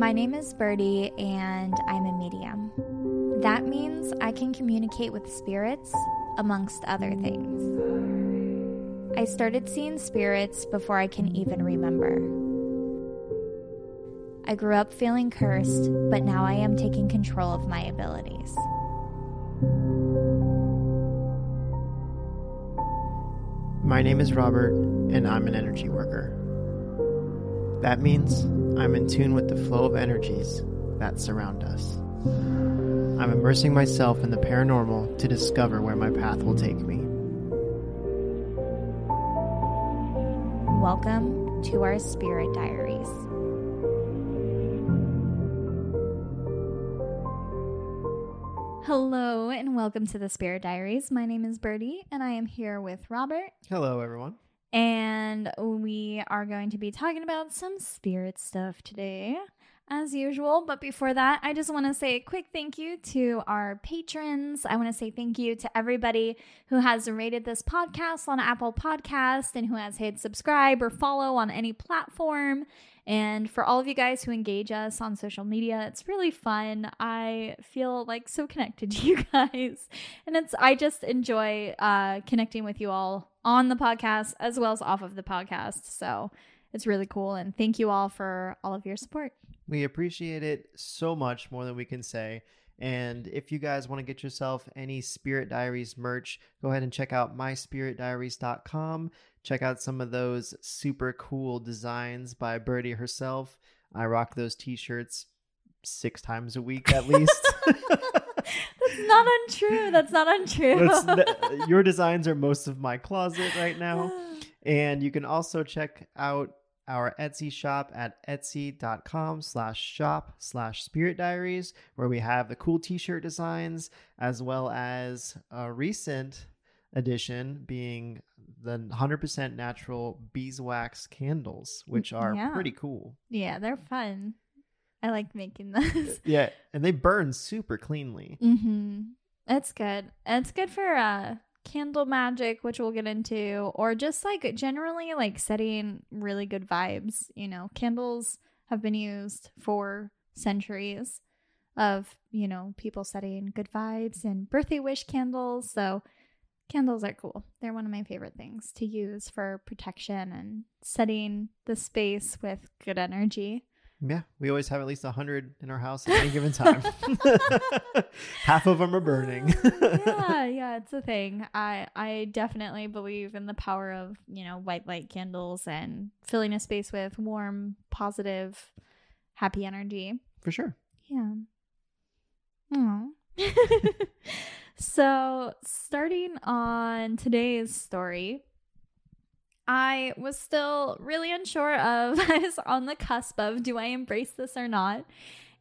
My name is Birdie, and I'm a medium. That means I can communicate with spirits, amongst other things. I started seeing spirits before I can even remember. I grew up feeling cursed, but now I am taking control of my abilities. My name is Robert, and I'm an energy worker. That means I'm in tune with the flow of energies that surround us. I'm immersing myself in the paranormal to discover where my path will take me. Welcome to our Spirit Diaries. Hello, and welcome to the Spirit Diaries. My name is Birdie, and I am here with Robert. Hello, everyone. And we are going to be talking about some spirit stuff today, as usual. But before that, I just want to say a quick thank you to our patrons. I want to say thank you to everybody who has rated this podcast on Apple Podcast and who has hit subscribe or follow on any platform. And for all of you guys who engage us on social media, it's really fun. I feel like so connected to you guys. And it's I just enjoy uh connecting with you all on the podcast as well as off of the podcast. So it's really cool. And thank you all for all of your support. We appreciate it so much more than we can say. And if you guys want to get yourself any Spirit Diaries merch, go ahead and check out myspiritdiaries.com. Check out some of those super cool designs by Birdie herself. I rock those t shirts six times a week at least. That's not untrue. That's not untrue. That's, your designs are most of my closet right now. And you can also check out our Etsy shop at etsy.com slash shop slash spirit diaries, where we have the cool t-shirt designs, as well as a recent addition being the 100% natural beeswax candles, which are Yeah. pretty cool. Yeah, they're fun. I like making those. Yeah, and they burn super cleanly. Mm-hmm. It's good. It's good for uh candle magic, which we'll get into, or just like generally like setting really good vibes. You know, candles have been used for centuries of, you know, people setting good vibes and birthday wish candles. So candles are cool. They're one of my favorite things to use for protection and setting the space with good energy. Yeah, we always have at least 100 in our house at any given time. Half of them are burning. Uh, yeah, yeah, it's a thing. I I definitely believe in the power of, you know, white light candles and filling a space with warm, positive, happy energy. For sure. Yeah. So, starting on today's story, I was still really unsure of, I was on the cusp of do I embrace this or not?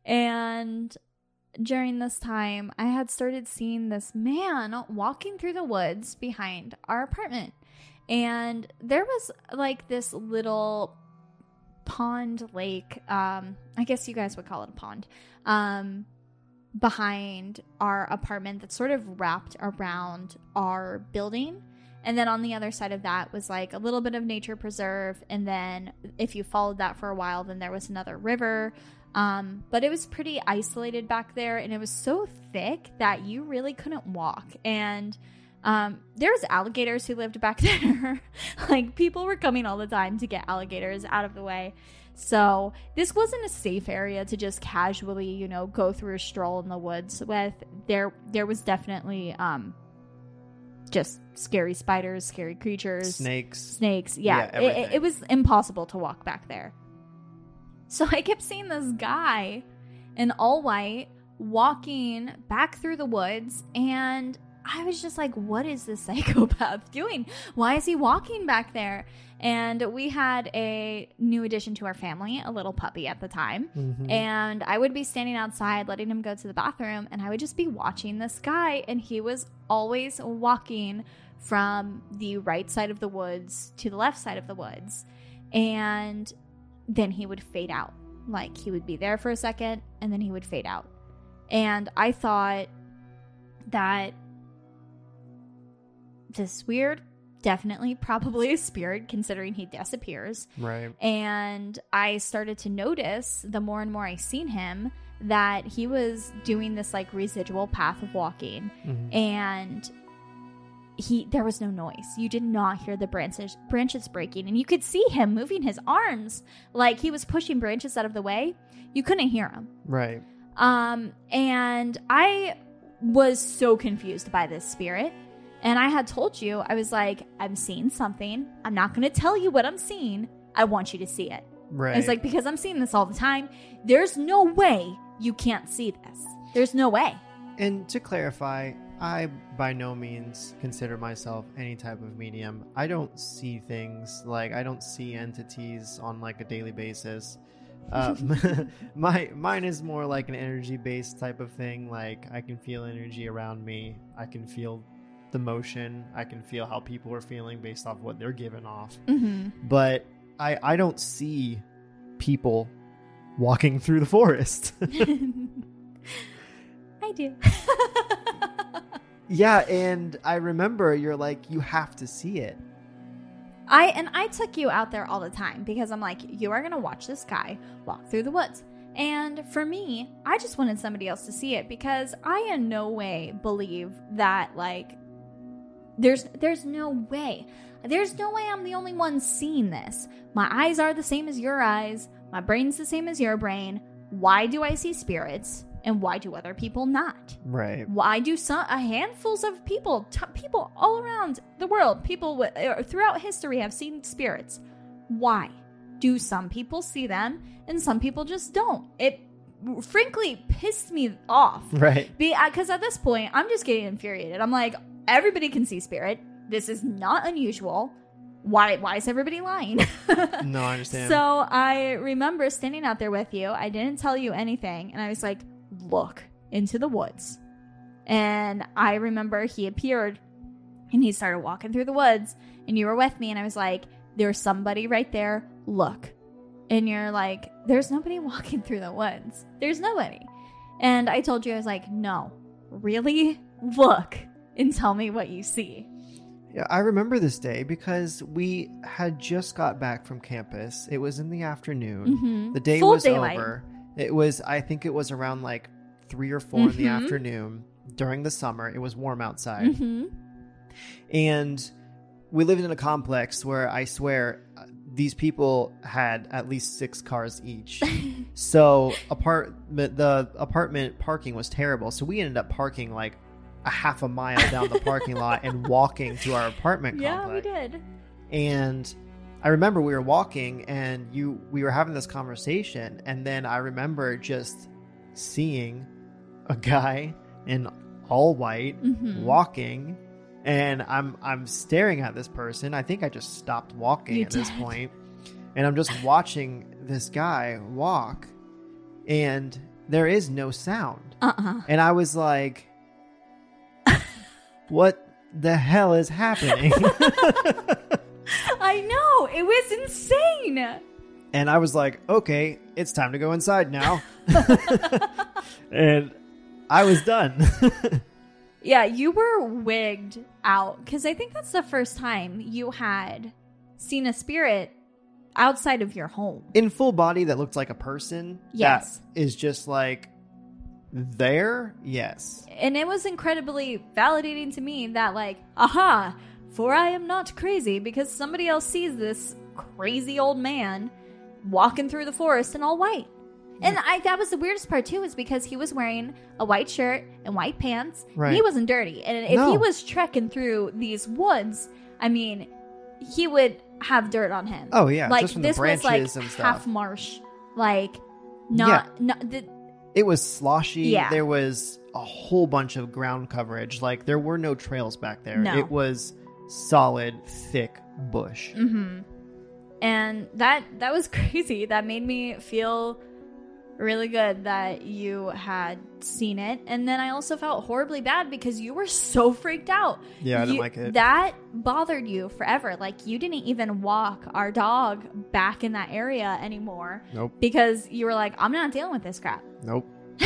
And during this time, I had started seeing this man walking through the woods behind our apartment. And there was like this little pond lake um i guess you guys would call it a pond um behind our apartment that sort of wrapped around our building and then on the other side of that was like a little bit of nature preserve and then if you followed that for a while then there was another river um but it was pretty isolated back there and it was so thick that you really couldn't walk and um, there was alligators who lived back there. like people were coming all the time to get alligators out of the way. So this wasn't a safe area to just casually, you know, go through a stroll in the woods with. There, there was definitely um, just scary spiders, scary creatures, Snakes. snakes. Yeah, Yeah, it- it, it was impossible to walk back there. So I kept seeing this guy in all white walking back through the woods, and I was just like, what is this psychopath doing? Why is he walking back there? And we had a new addition to our family, a little puppy at the time. Mhm. And I would be standing outside letting him go to the bathroom, and I would just be watching this guy, and he was always walking from the right side of the woods to the left side of the woods. And then he would fade out. Like he would be there for a second, and then he would fade out. And I thought that this weird, definitely, probably a spirit, considering he disappears. right. And I started to notice the more and more I seen him that he was doing this like residual path of walking Mhm. and he there was no noise. You did not hear the branches branches breaking and you could see him moving his arms like he was pushing branches out of the way. You couldn't hear him. Right. Um, and I was so confused by this spirit. And I had told you, I was like, I'm seeing something. I'm not going to tell you what I'm seeing. I want you to see it. Right. It's like, because I'm seeing this all the time, there's no way you can't see this. There's no way. And to clarify, I by no means consider myself any type of medium. I don't see things like I don't see entities on like a daily basis. Uh, my mine is more like an energy based type of thing. Like I can feel energy around me. I can feel the motion. I can feel how people are feeling based off what they're giving off. Mm-hmm. But I I don't see people walking through the forest. I do. Yeah, and I remember you're like, you have to see it. I and I took you out there all the time because I'm like, you are gonna watch this guy walk through the woods. And for me, I just wanted somebody else to see it because I in no way believe that like there's there's no way. There's no way I'm the only one seeing this. My eyes are the same as your eyes. My brain's the same as your brain. Why do I see spirits? And why do other people not? Right. Why do some a handfuls of people, t- people all around the world, people w- uh, throughout history have seen spirits? Why do some people see them and some people just don't? It frankly pissed me off. Right. Because at this point, I'm just getting infuriated. I'm like, everybody can see spirit. This is not unusual. Why? Why is everybody lying? No, I understand. So I remember standing out there with you. I didn't tell you anything, and I was like, "Look into the woods." And I remember he appeared, and he started walking through the woods, and you were with me, and I was like, "There's somebody right there. Look." And you're like, "There's nobody walking through the woods. There's nobody." And I told you I was like, "No, really? Look and tell me what you see." Yeah, I remember this day because we had just got back from campus. It was in the afternoon. Mhm. The day Full was daylight. over. It was, I think it was around like three or 4 in the Mhm. afternoon during the summer. It was warm outside. hmm And we lived in a complex where I swear uh, these people had at least six cars each. so apartment the apartment parking was terrible. So we ended up parking like a half a mile down the parking lot and walking to our apartment Yeah, complex. we did. And I remember we were walking and you we were having this conversation and then I remember just seeing a guy in all white Mhm. walking and I'm I'm staring at this person. I think I just stopped walking You at this point. And I'm just watching this guy walk and there is no sound. Uh-uh. And I was like what the hell is happening? I know. It was insane. And I was like, okay, it's time to go inside now. and I was done. Yeah, you were wigged out because I think that's the first time you had seen a spirit outside of your home. In full body that looked like a person. Yes. That is just like there. Yes. And it was incredibly validating to me that, like, aha, for I am not crazy because somebody else sees this crazy old man walking through the forest in all white. And I that was the weirdest part too, is because he was wearing a white shirt and white pants. Right. He wasn't dirty. And if No. he was trekking through these woods, I mean, he would have dirt on him. Oh, yeah, Like just from the this was like branches and stuff. half marsh. Like not not the, It was sloshy. Yeah. There was a whole bunch of ground coverage. Like there were no trails back there. No. It was solid, thick bush. Mm-hmm. And that that was crazy. That made me feel really good that you had seen it. And then I also felt horribly bad because you were so freaked out. Yeah, I didn't You- like it. That bothered you forever. Like you didn't even walk our dog back in that area anymore Nope. because you were like, I'm not dealing with this crap. Nope.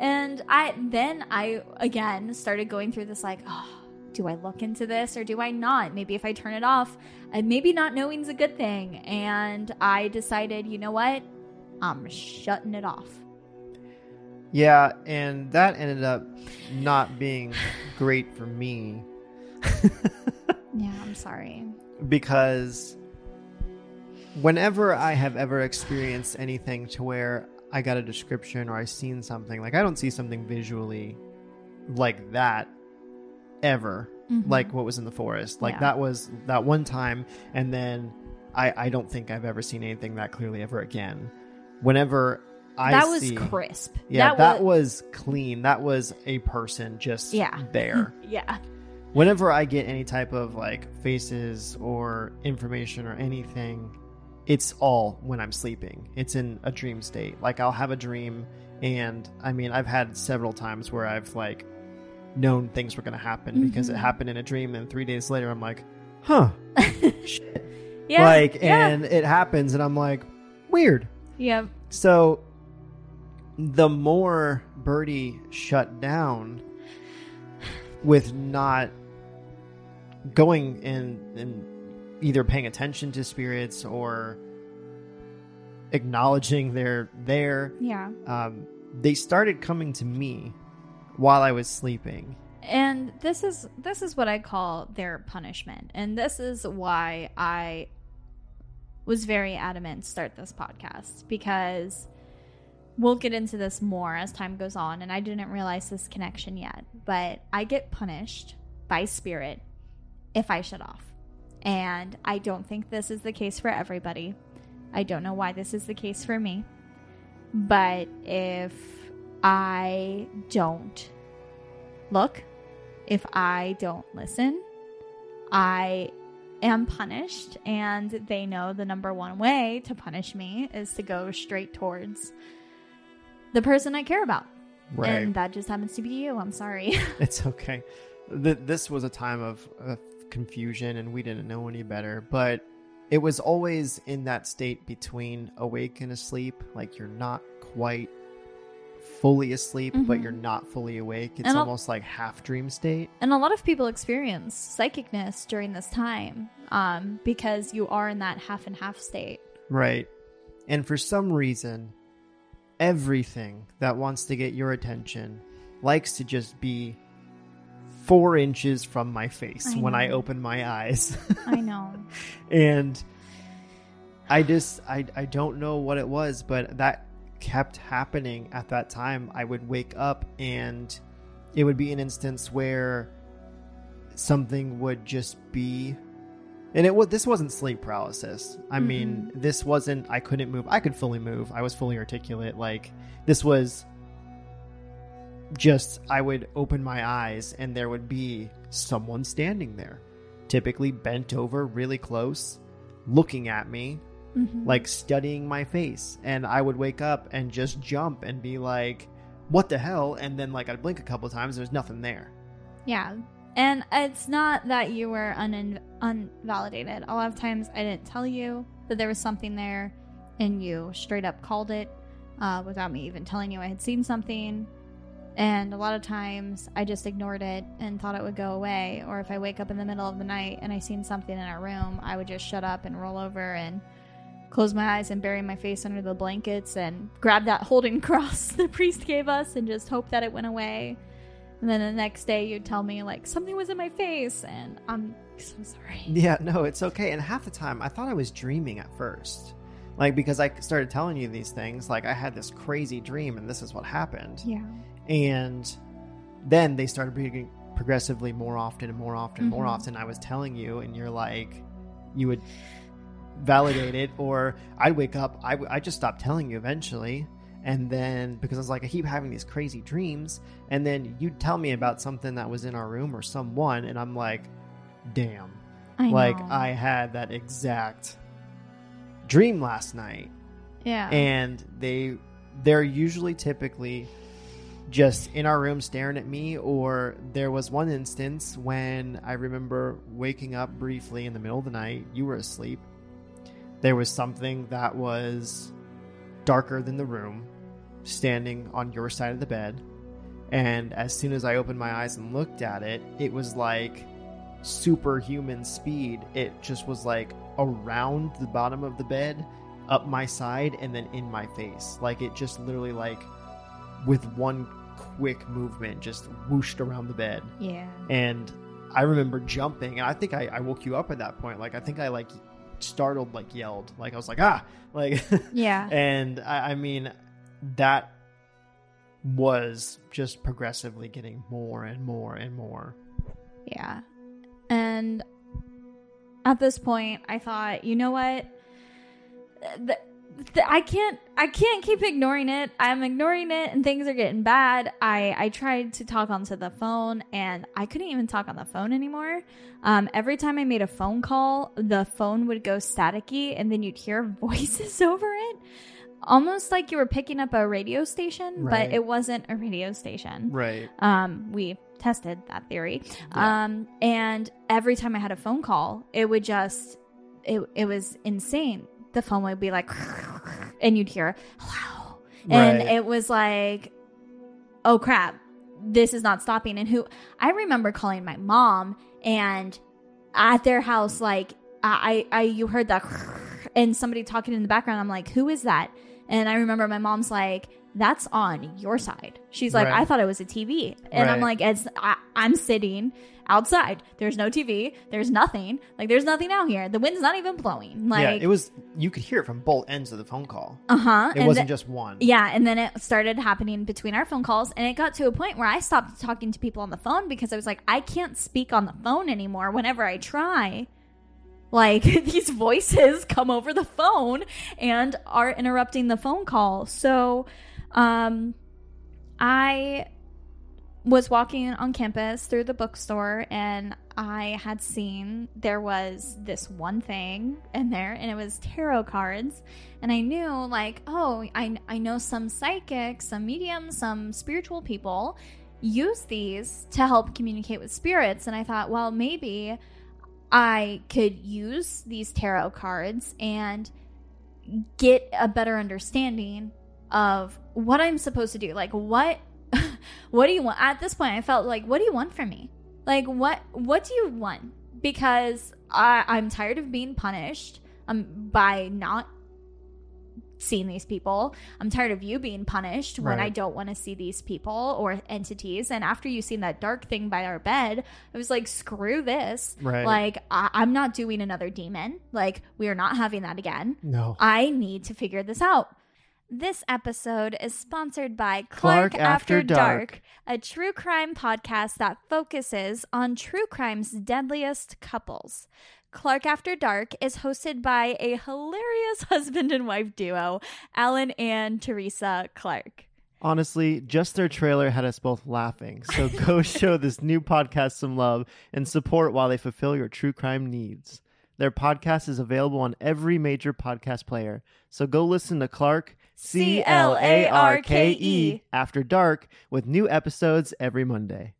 And I then I again started going through this like, oh, do I look into this or do I not? Maybe if I turn it off, and maybe not knowing's a good thing. And I decided, you know what? I'm shutting it off. Yeah, and that ended up not being great for me Yeah, I'm sorry. because whenever I have ever experienced anything to where I got a description or I seen something, like I don't see something visually like that ever, Mhm. like what was in the forest. Like Yeah. that was that one time, and then I I don't think I've ever seen anything that clearly ever again. Whenever I that was see, crisp. yeah, that, that, was, was clean. That was a person just Yeah. there. yeah. Whenever I get any type of like faces or information or anything, it's all when I'm sleeping. It's in a dream state. Like I'll have a dream and I mean I've had several times where I've like known things were going to happen because it Mhm. happened in a dream and 3 days later I'm like, "Huh." Shit. Yeah. like yeah. and it happens and I'm like, "Weird." Yeah. So the more Birdie shut down with not going in and either paying attention to spirits or acknowledging they're there, Yeah. um, they started coming to me while I was sleeping. and this is this is what i call their punishment and this is why i was very adamant to start this podcast because we'll get into this more as time goes on and i didn't realize this connection yet but i get punished by spirit if i shut off. And i don't think this is the case for everybody. I don't know why this is the case for me. But if i don't look if I don't listen, I am punished, and they know the number one way to punish me is to go straight towards the person I care about. Right. And that just happens to be you. I'm sorry. It's okay. Th- this was a time of, of confusion and we didn't know any better, but it was always in that state between awake and asleep. Like you're not quite fully asleep, but Mhm. you're not fully awake. It's And almost like half dream state. and a lot of people experience psychicness during this time um, because you are in that half and half state. Right. And for some reason, everything that wants to get your attention likes to just be four inches from my face I when I open my eyes. I know. and I just I I don't know what it was, but that kept happening at that time. I would wake up and it would be an instance where something would just be and it was this wasn't sleep paralysis. I mm-hmm. mean, this wasn't I couldn't move. I could fully move. I was fully articulate. Like this was just I would open my eyes and there would be someone standing there, typically bent over really close, looking at me, Mhm. like studying my face. And I would wake up and just jump and be like, what the hell? And then like I'd blink a couple times, there's nothing there. Yeah. And it's not that you were un- unvalidated. A lot of times I didn't tell you that there was something there and you straight up called it uh, without me even telling you I had seen something. And a lot of times I just ignored it and thought it would go away. Or if I wake up in the middle of the night and I seen something in our room, I would just shut up and roll over and close my eyes and bury my face under the blankets and grab that holding cross the priest gave us and just hope that it went away. And then the next day you'd tell me like something was in my face and I'm so sorry. Yeah, no, it's okay. And half the time I thought I was dreaming at first. Like because I started telling you these things, like I had this crazy dream and this is what happened. Yeah. and then they started being progressively more often and more often and more Mhm. often i was telling you and you're like you would validate it or i'd wake up I, w- I just stopped telling you eventually And then because I was like, I keep having these crazy dreams, and then you'd tell me about something that was in our room or someone, and I'm like, damn, I like know. I had that exact dream last night yeah. and they they're usually typically just in our room staring at me or there was one instance when i remember waking up briefly in the middle of the night you were asleep there was something that was darker than the room standing on your side of the bed and as soon as i opened my eyes and looked at it it was like superhuman speed it just was like around the bottom of the bed up my side and then in my face. Like it just literally like with one quick movement just whooshed around the bed. yeah. And I remember jumping and I think I, I woke you up at that point. Like I think I like startled like yelled. Like I was like, ah like Yeah. and I, I mean that was just progressively getting more and more and more. Yeah. And at this point, I thought, you know what? Th- th- I can't I can't keep ignoring it. I'm ignoring it and things are getting bad. I I tried to talk onto the phone and I couldn't even talk on the phone anymore. Um every time I made a phone call, the phone would go staticky and then you'd hear voices over it. Almost like you were picking up a radio station, Right. but it wasn't a radio station. Right. Um, we tested that theory. Yeah. Um, and every time I had a phone call, it would just, it, it was insane. The phone would be like, and you'd hear, hello. And Right. it was like, oh crap, this is not stopping. And who, I remember calling my mom and at their house, like, I, I, you heard that and somebody talking in the background. I'm like, who is that? And I remember my mom's like, that's on your side. She's like, Right. I thought it was a TV. And I'm like, it's, I, I'm sitting outside. There's no TV. There's nothing. Like, there's nothing out here. The wind's not even blowing. Like, yeah, it was you could hear it from both ends of the phone call. uh huh. It wasn't just one. Yeah, and then it started happening between our phone calls, and it got to a point where I stopped talking to people on the phone because I was like, I can't speak on the phone anymore whenever I try. Like, these voices come over the phone and are interrupting the phone call. So, um, I was walking on campus through the bookstore and I had seen there was this one thing in there and it was tarot cards. And I knew like oh I I know some psychics, some mediums, some spiritual people use these to help communicate with spirits. And I thought well maybe I could use these tarot cards and get a better understanding of what I'm supposed to do. Like what what do you want? At this point I felt like what do you want from me? Like what what do you want? Because I I'm tired of being punished um by not seeing these people. I'm tired of you being punished when Right. I don't want to see these people or entities. And after you seen that dark thing by our bed, I was like, screw this. Right. Like, I- I'm not doing another demon. Like, we are not having that again. No. I need to figure this out. This episode is sponsored by Clarke, Clarke After, After Dark, Dark. a true crime podcast that focuses on true crime's deadliest couples. Clarke After Dark is hosted by a hilarious husband and wife duo, Alan and Teresa Clarke. Honestly, just their trailer had us both laughing. So go show this new podcast some love and support while they fulfill your true crime needs. Their podcast is available on every major podcast player. So go listen to Clarke C L A R K E After Dark with new episodes every Monday.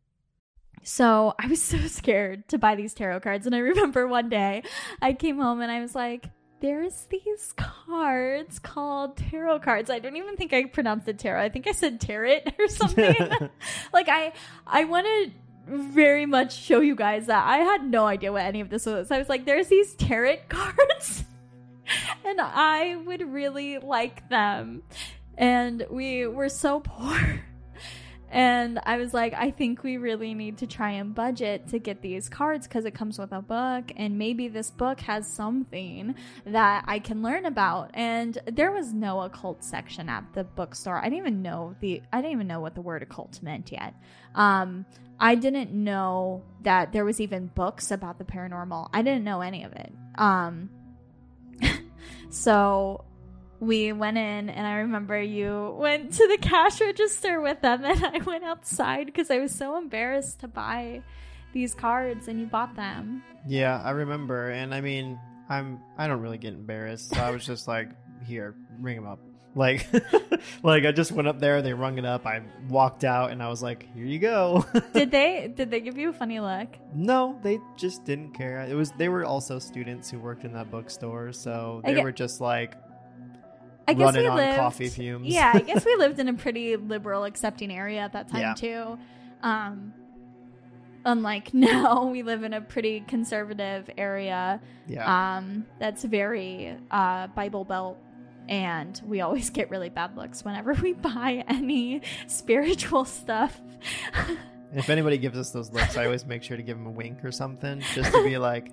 So I was so scared to buy these tarot cards. And I remember one day I came home and I was like, there's these cards called tarot cards. I don't even think I pronounced it tarot. I think I said tarot or something. like I I want to very much show you guys that I had no idea what any of this was. I was like, there's these tarot cards. and I would really like them. And we were so poor. And I was like, I think we really need to try and budget to get these cards because it comes with a book, and maybe this book has something that I can learn about. And there was no occult section at the bookstore. I didn't even know the I didn't even know what the word occult meant yet. Um, I didn't know that there was even books about the paranormal. I didn't know any of it. Um, so we went in and I remember you went to the cash register with them and I went outside because I was so embarrassed to buy these cards and you bought them. Yeah, I remember. And I mean, I'm I don't really get embarrassed. So I was just like, here, ring them up. Like like I just went up there, they rung it up, I walked out and I was like, here you go. did they did they give you a funny look? No, they just didn't care. It was they were also students who worked in that bookstore, so they get- were just like I guess running we on lived coffee fumes. Yeah, I guess we lived in a pretty liberal accepting area at that time Yeah. too. Um unlike now, we live in a pretty conservative area. yeah. um, that's very uh, Bible Belt. And we always get really bad looks whenever we buy any spiritual stuff. if anybody gives us those looks, I always make sure to give them a wink or something, just to be like,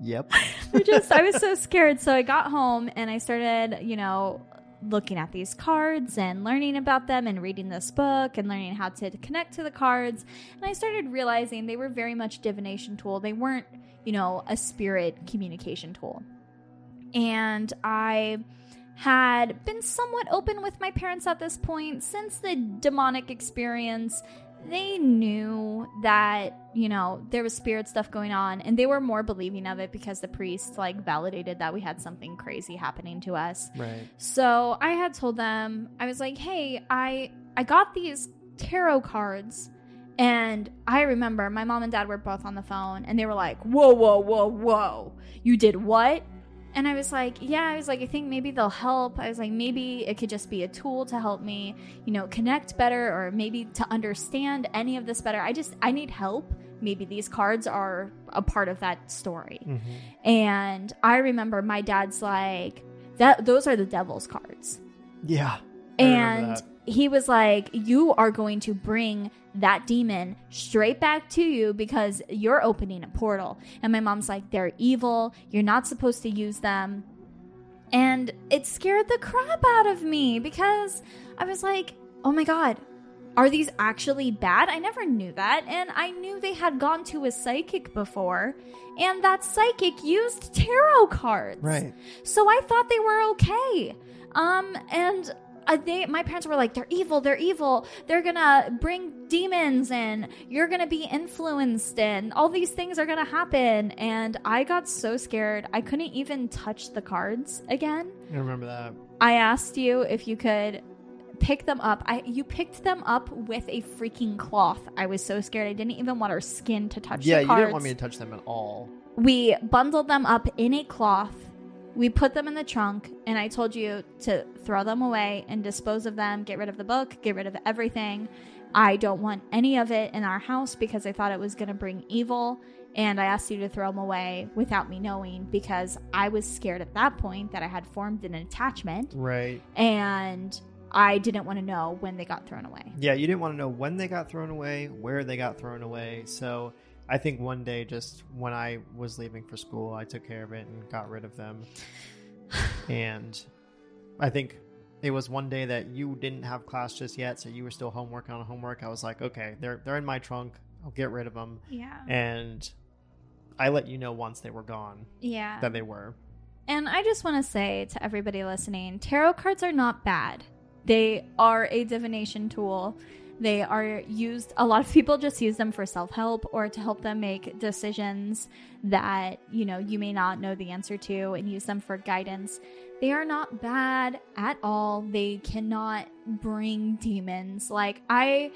"Yep." I just, I was so scared. So I got home and I started, you know, looking at these cards and learning about them and reading this book and learning how to connect to the cards. And I started realizing they were very much divination tool. They weren't, you know, a spirit communication tool. And I had been somewhat open with my parents at this point since the demonic experience. They knew that, you know, there was spirit stuff going on and they were more believing of it because the priest like validated that we had something crazy happening to us. Right. So I had told them, I was like, "Hey, I I got these tarot cards." And I remember my mom and dad were both on the phone and they were like, "Whoa, whoa, whoa, whoa. You did what?" And I was like, "Yeah, I was like, I think maybe they'll help." I was like, "Maybe it could just be a tool to help me, you know, connect better or maybe to understand any of this better. I just I need help. Maybe these cards are a part of that story." hmm And I remember my dad's like, that those are the devil's cards. Yeah. I And. He was like, You are going to bring that demon straight back to you because you're opening a portal. And my mom's like, They're evil. You're not supposed to use them. And it scared the crap out of me because I was like, Oh my God, are these actually bad? I never knew that. And I knew they had gone to a psychic before. And that psychic used tarot cards. Right. So I thought they were okay. Um, and uh, they, my parents were like, they're evil, they're evil. They're gonna bring demons in. You're gonna be influenced, and all these things are gonna happen. And I got so scared, I couldn't even touch the cards again. I remember that. I asked you if you could pick them up. I you picked them up with a freaking cloth. I was so scared. I didn't even want our skin to touch Yeah, you didn't want me to touch them at all. We bundled them up in a cloth. We put them in the trunk, and I told you to throw them away and dispose of them, get rid of the book, get rid of everything. I don't want any of it in our house because I thought it was going to bring evil. And I asked you to throw them away without me knowing because I was scared at that point that I had formed an attachment Right. and I didn't want to know when they got thrown away. Yeah, you didn't want to know when they got thrown away, where they got thrown away. So I think one day, just when I was leaving for school, I took care of it and got rid of them. and I think it was one day that you didn't have class just yet, so you were still homework on homework. I was like, okay, they're they're in my trunk. I'll get rid of them. Yeah. And I let you know once they were gone Yeah. that they were. And I just want to say to everybody listening tarot cards are not bad. They are a divination tool. They are used, a lot of people just use them for self help or to help them make decisions that, you know, you may not know the answer to and use them for guidance. They are not bad at all. They cannot bring demons. Like, I,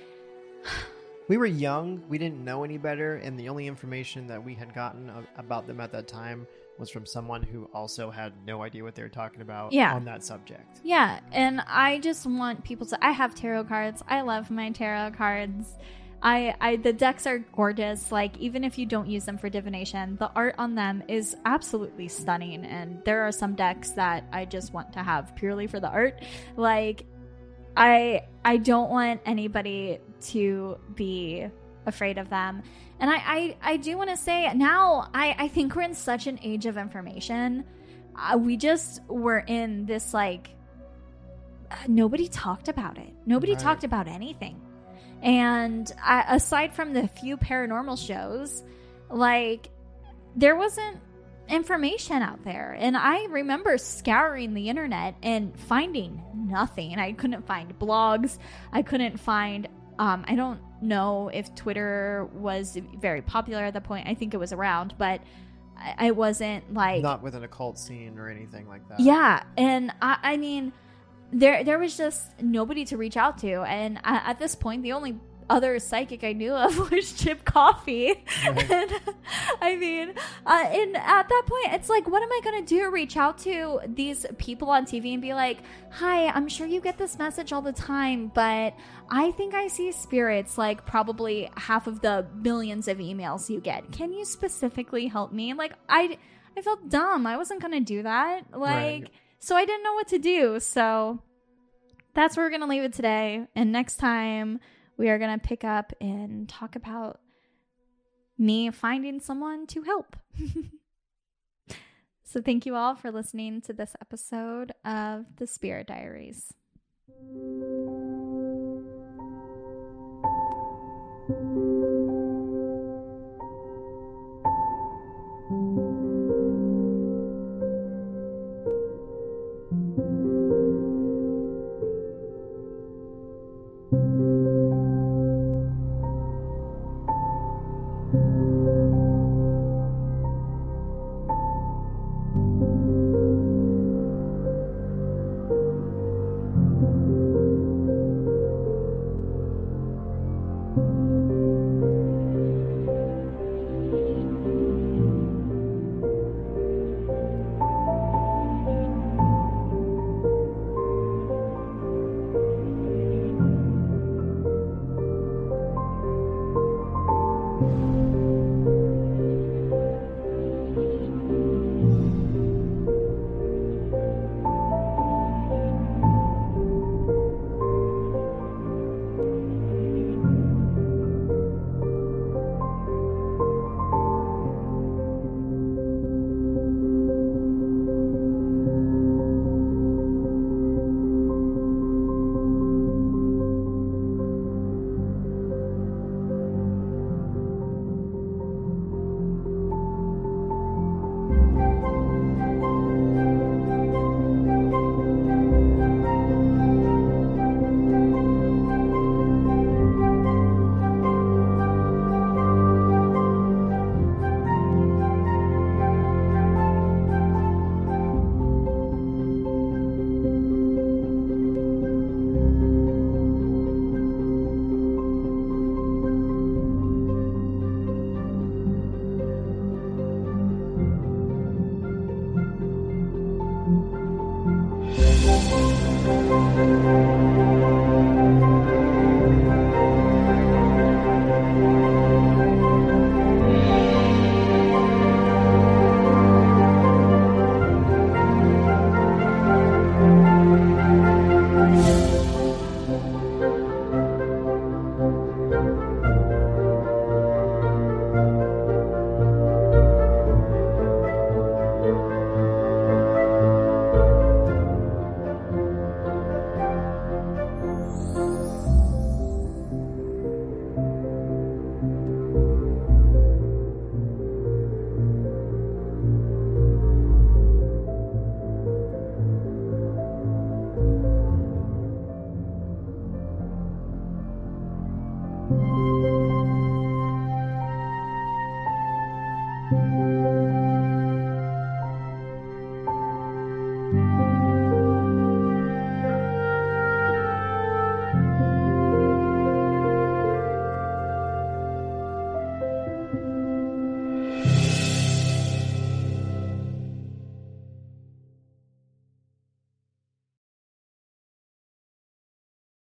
We were young, we didn't know any better, and the only information that we had gotten about them at that time was from someone who also had no idea what they were talking about Yeah. on that subject. Yeah, and I just want people to I have tarot cards. I love my tarot cards. I I the decks are gorgeous. Like even if you don't use them for divination, the art on them is absolutely stunning and there are some decks that I just want to have purely for the art. Like I I don't want anybody to be afraid of them. And I I, I do want to say now I I think we're in such an age of information. Uh, we just were in this like uh, nobody talked about it. Nobody Right. talked about anything. And I, aside from the few paranormal shows, like there wasn't information out there. And I remember scouring the internet and finding nothing. I couldn't find blogs. I couldn't find, um, I don't know if Twitter was very popular at the point. I think it was around, but I, I wasn't like. Not with an occult scene or anything like that. Yeah. And I, I mean, there there was just nobody to reach out to and at this point the only other psychic I knew of was Chip Coffey. Right. And I mean, uh, and at that point, it's like, what am I going to do? Reach out to these people on TV and be like, hi, I'm sure you get this message all the time, but I think I see spirits like probably half of the millions of emails you get. Can you specifically help me? Like, I, I felt dumb. I wasn't going to do that. Like, right. so I didn't know what to do. So that's where we're going to leave it today. And next time, we are going to pick up and talk about me finding someone to help. so, thank you all for listening to this episode of the Spirit Diaries.